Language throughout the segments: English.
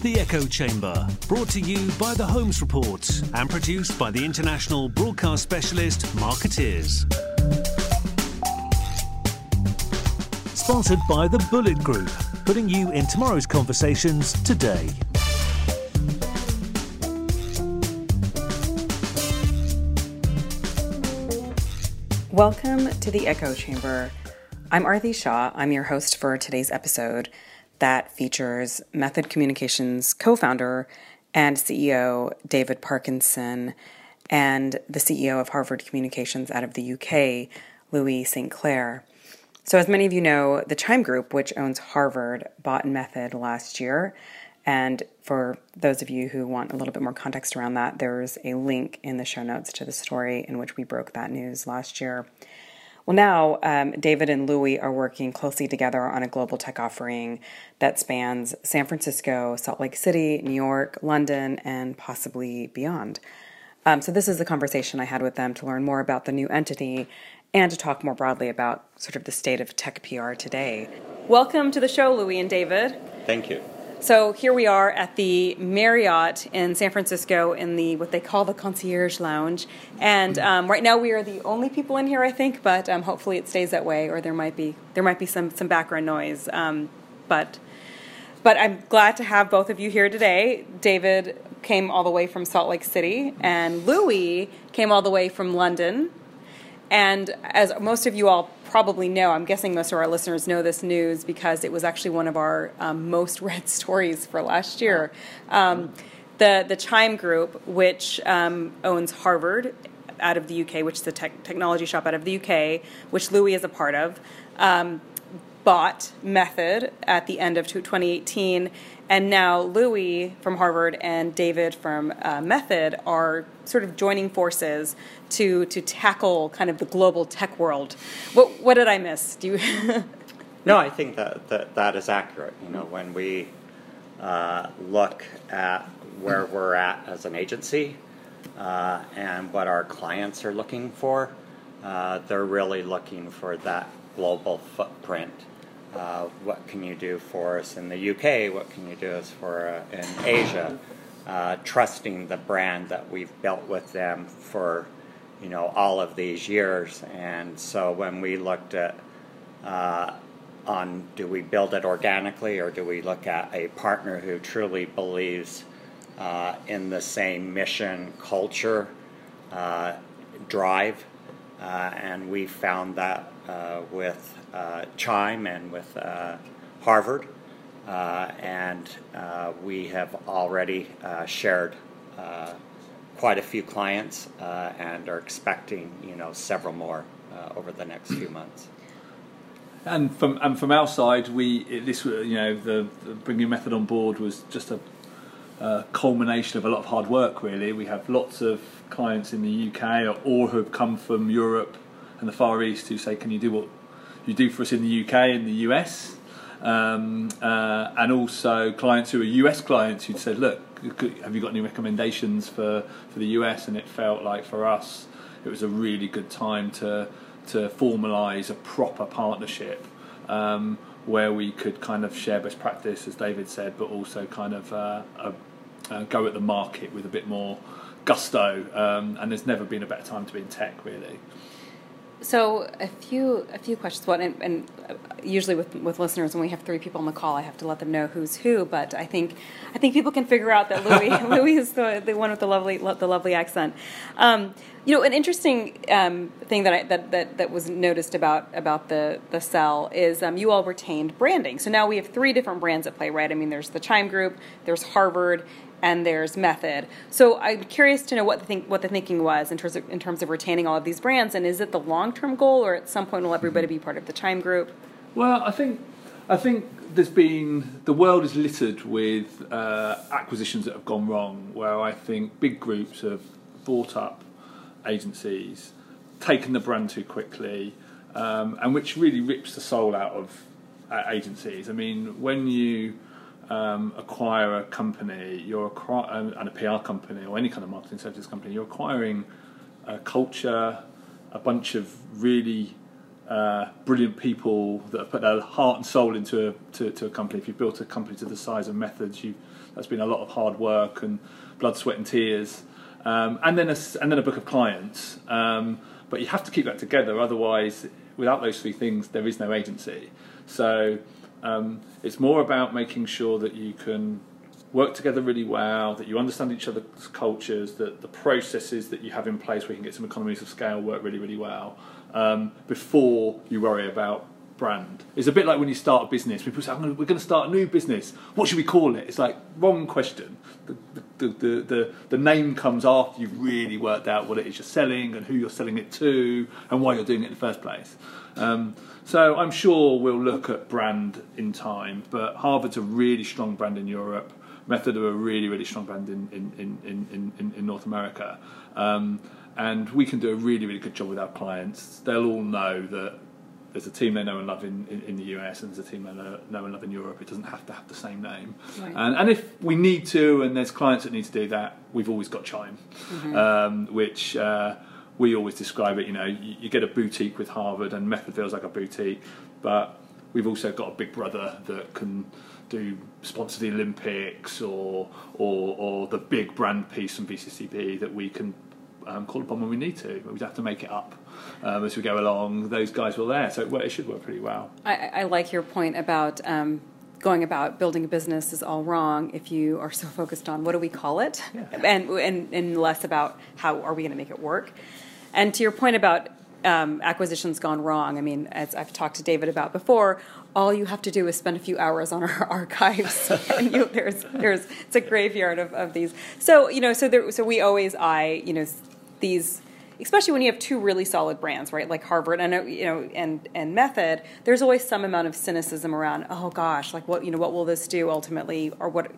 The Echo Chamber, brought to you by the Holmes Report and produced by the international broadcast specialist Markettiers. Sponsored by the Bullet Group, putting you in tomorrow's conversations today. Welcome to the Echo Chamber. I'm Aarti Shah. I'm your host for today's episode that features Method Communications co founder and CEO David Parkinson and the CEO of Harvard Communications out of the UK, Louie St. Claire. So, as many of you know, the Chime Group, which owns Harvard, bought Method last year. And for those of you who want a little bit more context around that, there's a link in the show notes to the story in which we broke that news last year. Well, now um, David and Louie are working closely together on a global tech offering that spans San Francisco, Salt Lake City, New York, London, and possibly beyond. Um, so, this is the conversation I had with them to learn more about the new entity and to talk more broadly about sort of the state of tech PR today. Welcome to the show, Louie and David. Thank you. So here we are at the Marriott in San Francisco in the what they call the concierge lounge, and um, right now we are the only people in here, I think. But um, hopefully it stays that way, or there might be there might be some some background noise. Um, but but I'm glad to have both of you here today. David came all the way from Salt Lake City, and Louie came all the way from London. And as most of you all probably know, I'm guessing most of our listeners know this news because it was actually one of our um, most read stories for last year. Um, the the Chime Group, which um, owns Harvard out of the UK, which is a tech, technology shop out of the UK, which Louie is a part of, um, bought Method at the end of 2018 and now Louie from Harvard and David from uh, Method are sort of joining forces to to tackle kind of the global tech world. What what did I miss? Do you? no, I think that, that that is accurate. You know, when we uh, look at where we're at as an agency uh, and what our clients are looking for, uh, they're really looking for that global footprint uh, what can you do for us in the UK? What can you do us for uh, in Asia? Uh, trusting the brand that we've built with them for you know all of these years. And so when we looked at uh, on do we build it organically or do we look at a partner who truly believes uh, in the same mission, culture, uh, drive, and we found that with uh, Chime and with uh, Harvard, uh, and we have already shared quite a few clients uh, and are expecting you know several more uh, over the next few months. And from and from our side, we this uh, you know the, the bringing method on board was just a uh, culmination of a lot of hard work. Really, we have lots of clients in the UK or who have come from Europe and the Far East who say, "Can you do what you do for us in the UK and the US, um, uh, and also clients who are US clients who said, "Look, have you got any recommendations for for the US?" And it felt like for us, it was a really good time to to formalise a proper partnership. Um, where we could kind of share best practice, as David said, but also kind of uh, uh, go at the market with a bit more gusto. Um, and there's never been a better time to be in tech, really. So a few a few questions. One and, and, usually with with listeners, when we have three people on the call, I have to let them know who's who. But I think I think people can figure out that Louie Louie is the, the one with the lovely the lovely accent. Um, you know, an interesting um, thing that, I, that that that was noticed about about the the cell is um, you all retained branding. So now we have three different brands at play, right? I mean, there's the Chime Group, there's Harvard, and there's method. So I'm curious to know what the think, what the thinking was in terms of in terms of retaining all of these brands, and is it the long term goal, or at some point will everybody be part of the Chime Group? Well, I think I think there's been the world is littered with uh, acquisitions that have gone wrong, where I think big groups have bought up agencies, taken the brand too quickly, um, and which really rips the soul out of uh, agencies. I mean, when you um, acquire a company, you're acquiring and a PR company or any kind of marketing services company, you're acquiring a culture, a bunch of really uh, brilliant people that have put their heart and soul into a, to, to a company. If you've built a company to the size of Methods, you that's been a lot of hard work and blood, sweat, and tears. Um, and then a, and then a book of clients. Um, but you have to keep that together, otherwise, without those three things, there is no agency. So um, it's more about making sure that you can work together really well, that you understand each other's cultures, that the processes that you have in place where you can get some economies of scale work really, really well um, before you worry about brand. It's a bit like when you start a business. People say, "We're going to start a new business. What should we call it?" It's like wrong question. The, the, the, the, the name comes after you've really worked out what it is you're selling and who you're selling it to and why you're doing it in the first place. Um, so I'm sure we'll look at brand in time, but Harvard's a really strong brand in Europe. Method are a really, really strong brand in, in, in, in, in, in North America. Um, and we can do a really, really good job with our clients. They'll all know that there's a team they know and love in, in, in, the US and there's a team they know, know and love in Europe. It doesn't have to have the same name. Right. And, and if we need to, and there's clients that need to do that, we've always got Chime, mm-hmm. um, which uh, we always describe it. You know, you, you, get a boutique with Harvard, and Method feels like a boutique, but we've also got a big brother that can do sponsor the Olympics or or, or the big brand piece from VCCP that we can um, call upon when we need to. We'd have to make it up um, as we go along. Those guys were there, so it, it should work pretty well. I, I like your point about. Um, going about building a business is all wrong if you are so focused on what do we call it yeah. and, and, and less about how are we going to make it work and to your point about um, acquisitions gone wrong. I mean, as I've talked to David about before, all you have to do is spend a few hours on our archives, and you, there's there's it's a graveyard of, of these. So you know, so there, so we always eye you know these. Especially when you have two really solid brands, right? Like Harvard and you know and and Method, there's always some amount of cynicism around. Oh gosh, like what you know, what will this do ultimately, or what?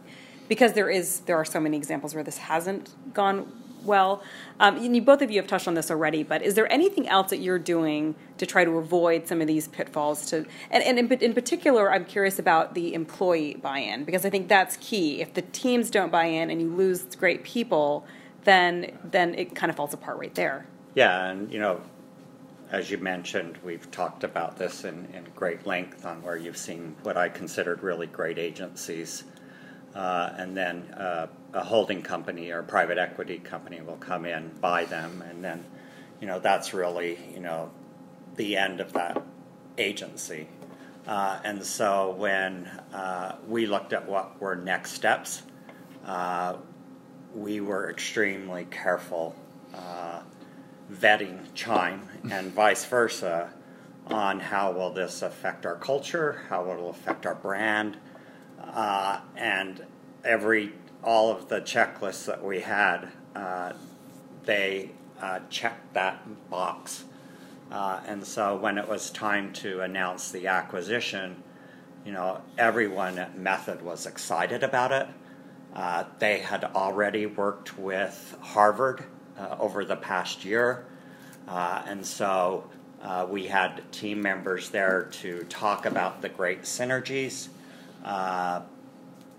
Because there is there are so many examples where this hasn't gone well. Um, you, both of you have touched on this already, but is there anything else that you're doing to try to avoid some of these pitfalls? To and, and in, in particular, I'm curious about the employee buy-in because I think that's key. If the teams don't buy in and you lose great people, then then it kind of falls apart right there. Yeah, and you know, as you mentioned, we've talked about this in, in great length on where you've seen what I considered really great agencies uh, and then uh, a holding company or private equity company will come in, buy them, and then, you know, that's really, you know, the end of that agency. Uh, and so when uh, we looked at what were next steps, uh, we were extremely careful uh, vetting Chime and vice versa on how will this affect our culture, how it will affect our brand, uh, and every all of the checklists that we had, uh, they uh, checked that box. Uh, and so when it was time to announce the acquisition, you know, everyone at Method was excited about it. Uh, they had already worked with Harvard uh, over the past year, and so we had team members there to talk about the great synergies uh,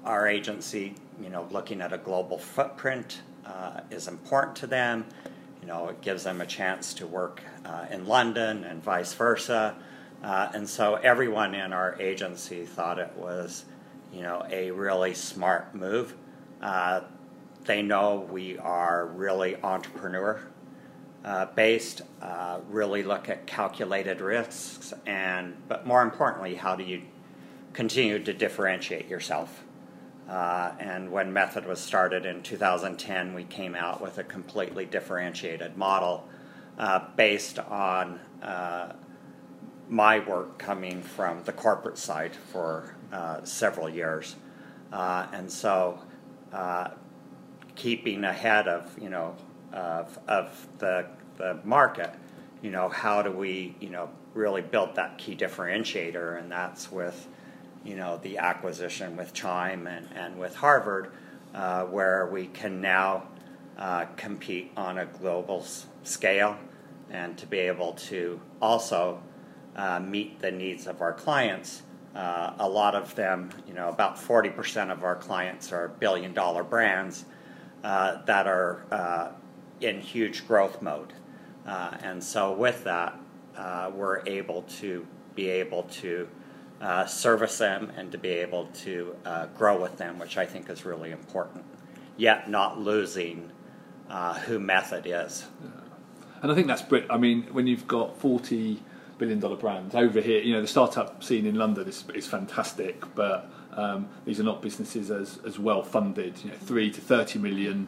our agency, you know, looking at a global footprint uh, is important to them. You know, it gives them a chance to work uh, in London and vice versa. Uh, and so everyone in our agency thought it was, you know, a really smart move. Uh, they know we are really entrepreneur uh, based, uh, really look at calculated risks, and but more importantly, how do you continue to differentiate yourself. Uh, and when Method was started in 2010, we came out with a completely differentiated model uh, based on my work coming from the corporate side for several years. And so uh, keeping ahead of, you know, of, of the, the market, you know, how do we, you know, really build that key differentiator? And that's with you know, the acquisition with Chime and, and with Harvard, uh, where we can now uh, compete on a global s- scale and to be able to also uh, meet the needs of our clients. Uh, a lot of them, you know, about 40% of our clients are billion dollar brands uh, that are uh, in huge growth mode. and so, with that, uh, we're able to be able to uh, service them and to be able to uh, grow with them, which I think is really important. Yet not losing uh, who Method is. And I think that's Brit. I mean, when you've got forty billion dollar brands over here, you know, the startup scene in London is, is fantastic, but um, these are not businesses as, as well funded. You know, three to thirty million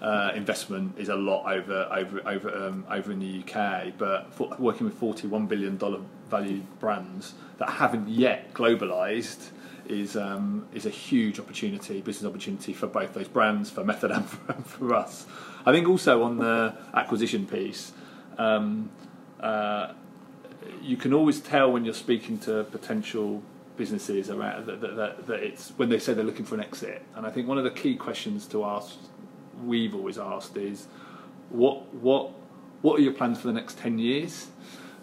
uh, investment is a lot over over over um, over in the UK, but for, working with forty one billion dollar value brands that haven't yet globalized is um, is a huge opportunity, business opportunity for both those brands, for Method and for, for us. I think also on the acquisition piece. Um, uh, you can always tell when you're speaking to potential businesses around that, that, that, that, it's when they say they're looking for an exit. And I think one of the key questions to ask, we've always asked, is what what what are your plans for the next ten years?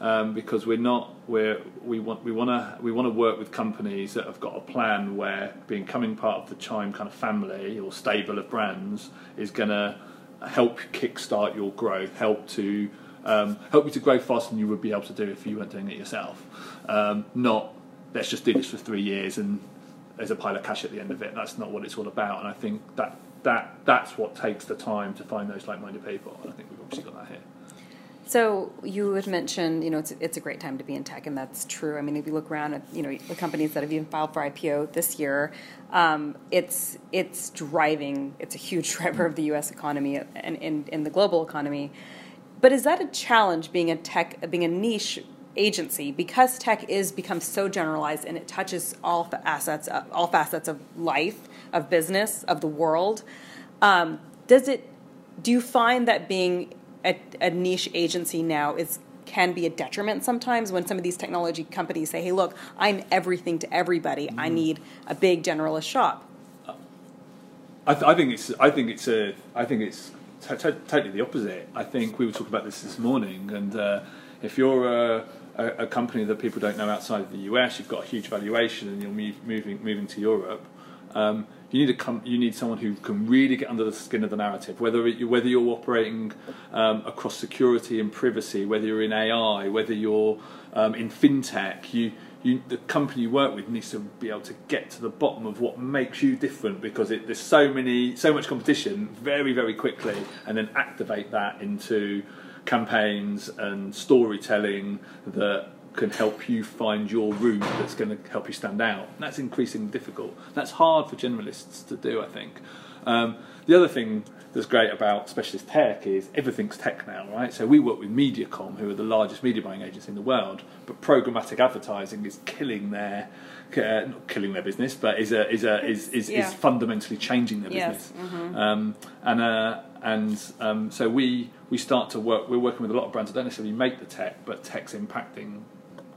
Um, because we're not we're, we want we want to we want to work with companies that have got a plan where becoming part of the Chime kind of family or stable of brands is going to help kickstart your growth, help to um, help you to grow faster than you would be able to do if you weren't doing it yourself. Um, not let's just do this for three years and there's a pile of cash at the end of it. That's not what it's all about. And I think that that that's what takes the time to find those like-minded people. And I think we've obviously got that here. So you had mentioned, you know, it's, it's a great time to be in tech, and that's true. I mean, if you look around at, you know, the companies that have even filed for IPO this year, um, it's it's driving. It's a huge driver of the U.S. economy and in, in the global economy. But is that a challenge being a tech, being a niche agency because tech is become so generalized and it touches all facets, all facets of life, of business, of the world? Um, does it? Do you find that being a, a niche agency now is can be a detriment sometimes when some of these technology companies say, "Hey, look, I'm everything to everybody. Mm-hmm. I need a big generalist shop." I, th- I, think it's. I think it's a. I think it's t- t- totally the opposite. I think we were talking about this this morning, and uh, if you're a, a, a, company that people don't know outside of the US, you've got a huge valuation, and you're move, moving moving to Europe. Um, you need a com- you need someone who can really get under the skin of the narrative. Whether it, whether you're operating um, across security and privacy, whether you're in AI, whether you're um, in fintech, you, you the company you work with needs to be able to get to the bottom of what makes you different because it, there's so many so much competition very very quickly, and then activate that into campaigns and storytelling that can help you find your route that's going to help you stand out. And that's increasingly difficult. That's hard for generalists to do, I think. Um, the other thing that's great about specialist tech is everything's tech now, right? So we work with Mediacom, who are the largest media buying agency in the world, but programmatic advertising is killing their uh, not killing their business, but is a, is a, is is, yeah. is fundamentally changing their business. Yes. Mm-hmm. Um, and uh, and um, so we we start to work. We're working with a lot of brands that don't necessarily make the tech, but tech's impacting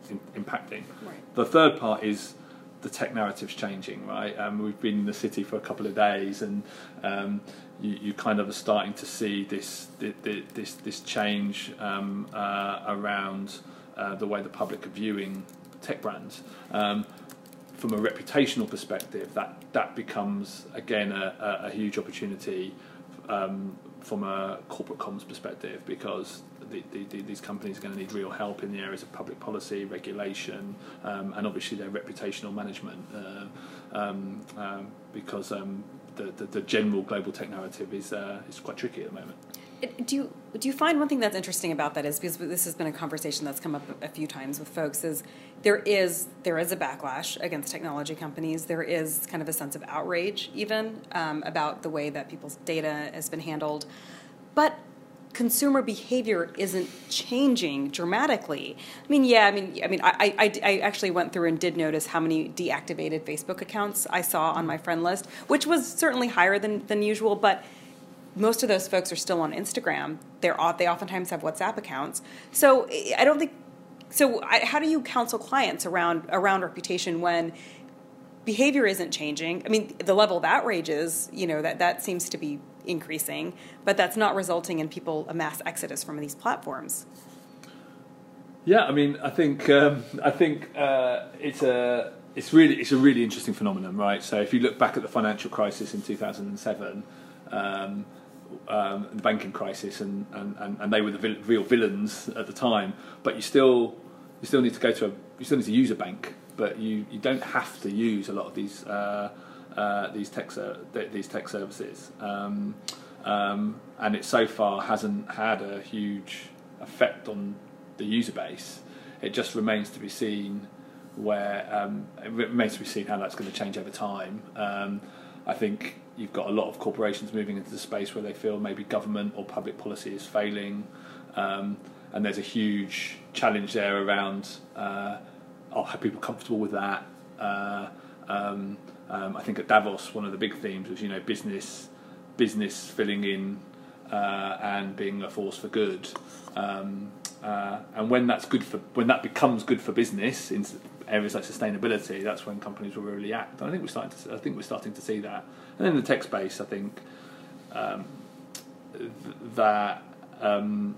in, impacting. Right. The third part is the tech narrative's changing, right? Um, we've been in the city for a couple of days, and um, you, you, kind of are starting to see this this this change um, uh, around uh, the way the public are viewing tech brands. Um, from a reputational perspective, that that becomes again a, a, a huge opportunity um, from a corporate comms perspective because the, the, these companies are going to need real help in the areas of public policy, regulation, um, and obviously their reputational management uh, um, um, because um, the, the, the, general global tech narrative is, uh, is quite tricky at the moment. Do you do you find one thing that's interesting about that is because this has been a conversation that's come up a few times with folks is there is there is a backlash against technology companies. There is kind of a sense of outrage even um, about the way that people's data has been handled, but consumer behavior isn't changing dramatically. I mean, yeah, I mean, I mean, I, I, I, actually went through and did notice how many deactivated Facebook accounts I saw on my friend list, which was certainly higher than, than usual, but most of those folks are still on Instagram. They're they oftentimes have WhatsApp accounts. So eh, I don't think. So I, how do you counsel clients around around reputation when behavior isn't changing? I mean, the level of outrage is, you know, that that seems to be increasing, but that's not resulting in people a mass exodus from these platforms. Yeah, I mean, I think um, I think uh, it's a it's really it's a really interesting phenomenon, right? So if you look back at the financial crisis in two thousand and seven. Um, um, the banking crisis, and, and, and, they were the vil- real villains at the time. But you still you still need to go to a you still need to use a bank, but you, you don't have to use a lot of these uh, uh, these tech ser- these tech services. Um, um, and it so far hasn't had a huge effect on the user base. It just remains to be seen where um, it remains to be seen how that's going to change over time. Um, I think you've got a lot of corporations moving into the space where they feel maybe government or public policy is failing, um, and there's a huge challenge there around uh, are people comfortable with that? Uh, um, um, I think at Davos, one of the big themes was you know business, business filling in uh, and being a force for good. Um, uh, and when that's good for when that becomes good for business in areas like sustainability, that's when companies will really act. And I think we're starting to I think we're starting to see that. And in the tech space, I think um, th- that um,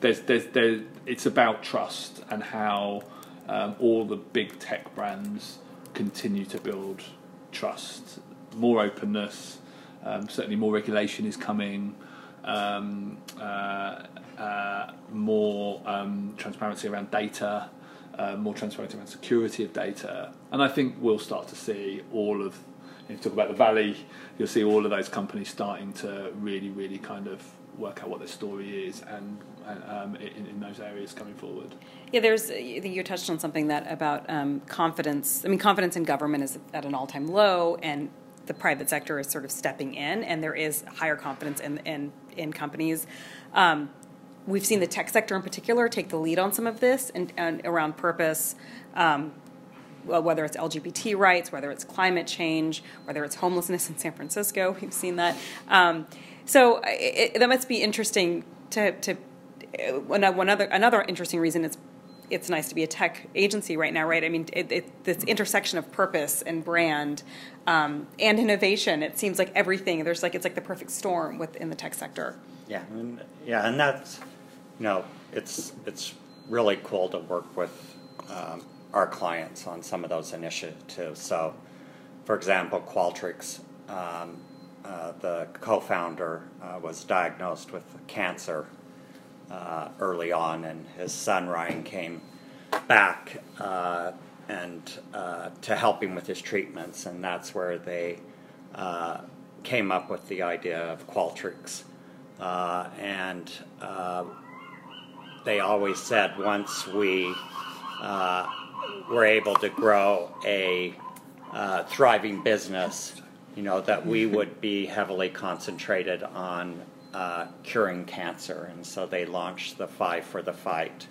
there's, there's, there's, it's about trust and how um, all the big tech brands continue to build trust, more openness, um, certainly more regulation is coming, um, uh, uh, more um, transparency around data, uh, more transparency around security of data, and I think we'll start to see all of. If you talk about the valley, you'll see all of those companies starting to really, really kind of work out what their story is and um, in, in, those areas coming forward. Yeah, there's you touched on something that about um, confidence. I mean, confidence in government is at an all-time low, and the private sector is sort of stepping in, and there is higher confidence in in, in companies. Um, we've seen the tech sector in particular take the lead on some of this and, and around purpose. Whether it's LGBT rights, whether it's climate change, whether it's homelessness in San Francisco, we've seen that. Um, so it, that must be interesting to, to one, one other another interesting reason it's it's nice to be a tech agency right now, right? I mean, it, it, this intersection of purpose and brand um, and innovation. It seems like everything there's like it's like the perfect storm within the tech sector. Yeah, and, yeah, and that's you know it's it's really cool to work with um, our clients on some of those initiatives. So, for example, Qualtrics. Um, uh, the co-founder uh, was diagnosed with cancer uh, early on, and his son Ryan came back uh, and uh, to help him with his treatments, and that's where they uh, came up with the idea of Qualtrics, and they always said once we were able to grow a thriving business you know, that we would be heavily concentrated on uh, curing cancer. And so they launched the Five for the Fight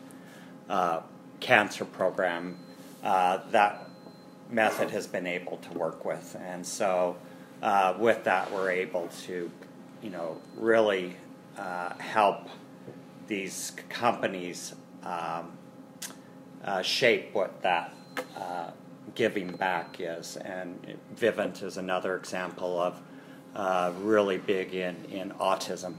uh, cancer program. Uh, that method has been able to work with. And so uh, with that, we're able to, you know, really uh, help these companies um, uh, shape what that giving back is. And Vivint is another example of uh, really big in, in autism.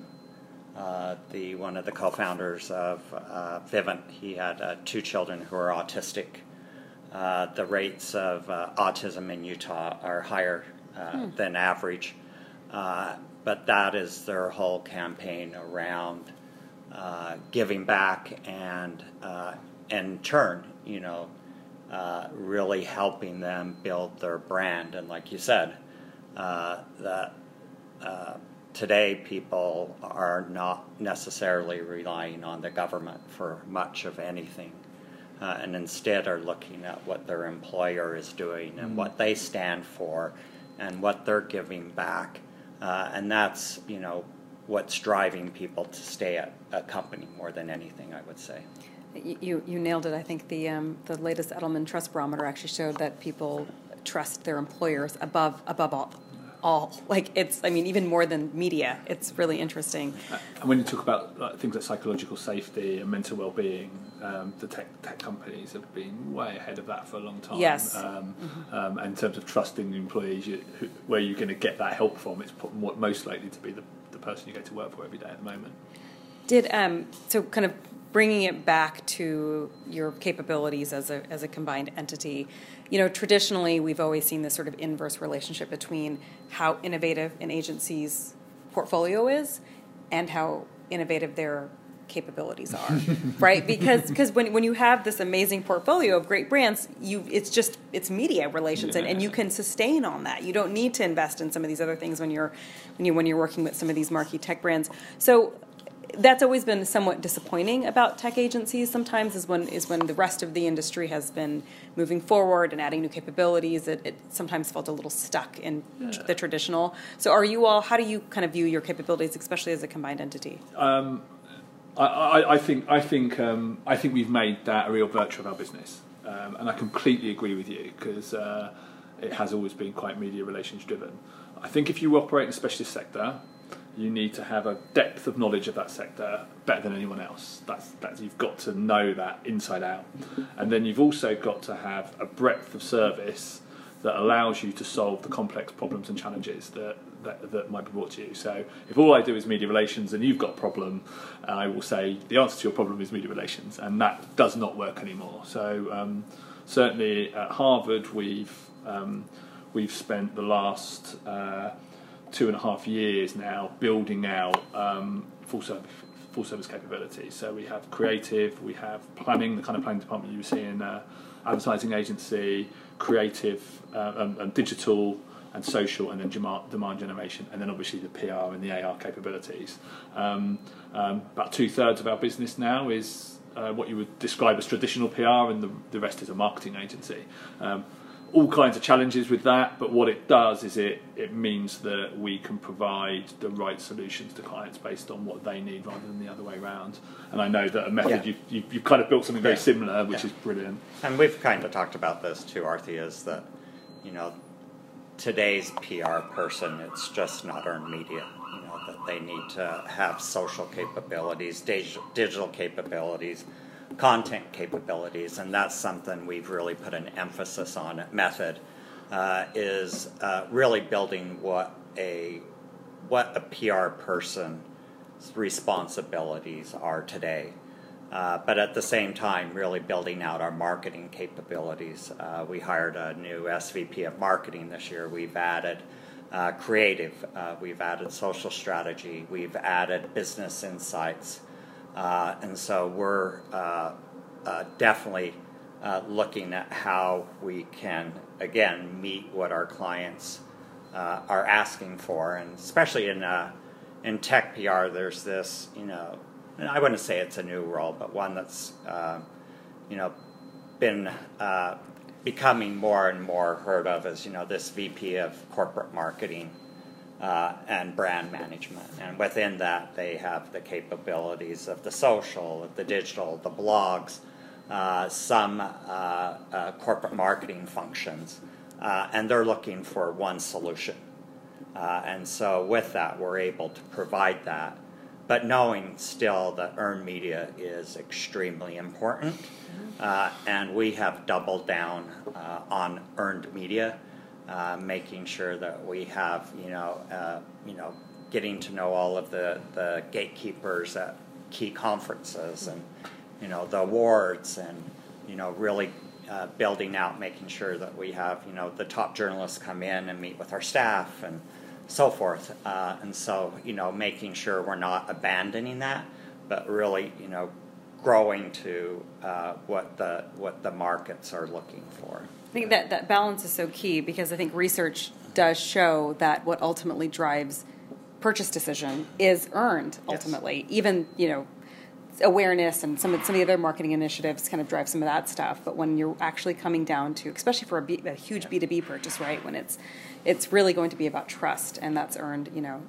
Uh, the one of the co-founders of uh, Vivint, he had uh, two children who are autistic. Uh, the rates of uh, autism in Utah are higher hmm. than average, but that is their whole campaign around giving back and in turn, you know, uh, really helping them build their brand. And like you said, uh, that uh, today people are not necessarily relying on the government for much of anything. Uh, and instead are looking at what their employer is doing and mm-hmm. what they stand for and what they're giving back. Uh, and that's, you know, what's driving people to stay at a company more than anything, I would say. You, you nailed it. I think the, um, the latest Edelman Trust Barometer actually showed that people trust their employers above, above all. All like it's, I mean, even more than media. It's really interesting. And when you talk about like, things like psychological safety and mental well-being, um, the tech tech companies have been way ahead of that for a long time. Yes. Um, mm-hmm. um, in terms of trusting employees, you, who, where you're going to get that help from, it's most likely to be the, the person you go to work for every day at the moment. Did um, so kind of bringing it back to your capabilities as a, as a combined entity. You know, traditionally, we've always seen this sort of inverse relationship between how innovative an agency's portfolio is and how innovative their capabilities are right? Because because when, when you have this amazing portfolio of great brands you it's just it's media relations and, and you can sustain on that. You don't need to invest in some of these other things when you're when you when you're working with some of these marquee tech brands. So that's always been somewhat disappointing about tech agencies sometimes is when is when the rest of the industry has been moving forward and adding new capabilities it, it sometimes felt a little stuck in yeah. the traditional so are you all how do you kind of view your capabilities especially as a combined entity um, I, I, I, think I think um, I think we've made that a real virtue of our business, um, and I completely agree with you because uh, it has always been quite media relations driven. I think if you operate in a specialist sector, you need to have a depth of knowledge of that sector better than anyone else. That's, that's you've got to know that inside out, and then you've also got to have a breadth of service that allows you to solve the complex problems and challenges that that, that might be brought to you. So if all I do is media relations and you've got a problem, I will say the answer to your problem is media relations, and that does not work anymore. So um, certainly at Harvard, we've um, we've spent the last uh, two and a half years now building out um, full service full service capabilities. So we have creative, we have planning, the kind of planning department you see in uh, advertising agency, creative uh, and, and digital and social, and then demand generation, and then obviously the PR and the AR capabilities. Um, um, about two thirds of our business now is uh, what you would describe as traditional PR, and the, the rest is a marketing agency. Um, all kinds of challenges with that, but what it does is it, it means that we can provide the right solutions to clients based on what they need rather than the other way around. And I know that a method, yeah. you've, you've, you've, kind of built something very yeah. similar, which yeah. is brilliant. And we've kind of talked about this too, Aarti, is that, you know, today's PR person, it's just not earned media. You know that they need to have social capabilities, digital capabilities, content capabilities, and that's something we've really put an emphasis on at Method. Uh, is uh, really building what a what a PR person's responsibilities are today. Uh, but at the same time, really building out our marketing capabilities. Uh, we hired a new SVP of marketing this year. We've added uh, creative, uh, we've added social strategy, we've added business insights. Uh, and so we're uh, definitely looking at how we can, again, meet what our clients are asking for. And especially in, in tech PR, there's this, you know, and I wouldn't say it's a new role, but one that's uh, you know been uh, becoming more and more heard of as you know this VP of corporate marketing uh, and brand management, and within that they have the capabilities of the social, the digital, the blogs, uh, some uh, uh, corporate marketing functions, and they're looking for one solution. and so, with that, we're able to provide that but knowing still that earned media is extremely important. Uh, and we have doubled down uh, on earned media, uh, making sure that we have, you know, uh, you know, getting to know all of the, the gatekeepers at key conferences and, you know, the awards and, you know, really uh, building out, making sure that we have, you know, the top journalists come in and meet with our staff and, so forth. Uh, and so, you know, making sure we're not abandoning that, but really, you know, growing to uh, what the what the markets are looking for. I think that that balance is so key because I think research does show that what ultimately drives purchase decision is earned ultimately. Yes. Even you know awareness and some of some of the other marketing initiatives kind of drive some of that stuff. But when you're actually coming down to, especially for a, B, a huge B two B purchase, right? When it's it's really going to be about trust, and that's earned, you know,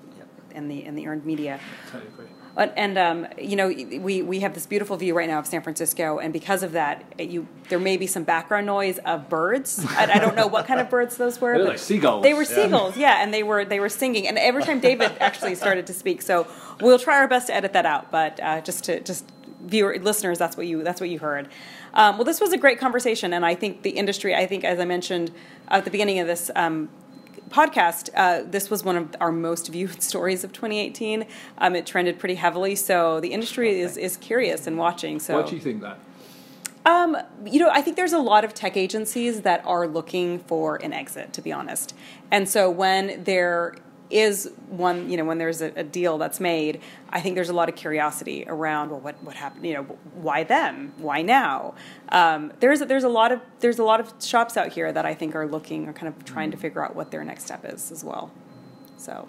in the in the earned media. Totally and um, you know, we, we have this beautiful view right now of San Francisco, and because of that, you there may be some background noise of birds. I, I don't know what kind of birds those were. They're like seagulls. They were seagulls, yeah. yeah, and they were they were singing. And every time David actually started to speak, so we'll try our best to edit that out. But uh, just to just viewer listeners, that's what you that's what you heard. Um, well, this was a great conversation, and I think the industry. I think, as I mentioned at the beginning of this um, podcast, uh, this was one of our most viewed stories of 2018. Um, it trended pretty heavily, so the industry is, is curious and watching. So, why do you think that? Um, you know, I think there's a lot of tech agencies that are looking for an exit, to be honest. And so when they're is one, you know, when there's a, a, deal that's made, I think there's a lot of curiosity around, well, what, what happened, you know, why them? Why now? Um, there's, there's a lot of, there's a lot of shops out here that I think are looking, or kind of trying to figure out what their next step is as well. So,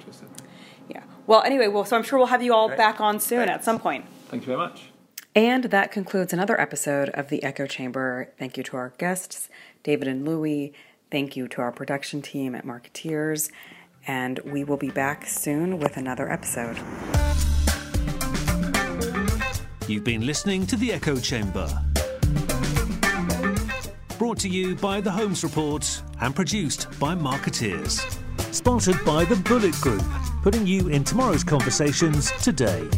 yeah. Well, anyway, well, so I'm sure we'll have you all Great. back on soon Thanks. at some point. Thank you very much. And that concludes another episode of the Echo Chamber. Thank you to our guests, David and Louie. Thank you to our production team at Markettiers. And we will be back soon with another episode. You've been listening to the Echo Chamber. Brought to you by the Holmes Report and produced by Markettiers. Sponsored by the Bullet Group, putting you in tomorrow's conversations today.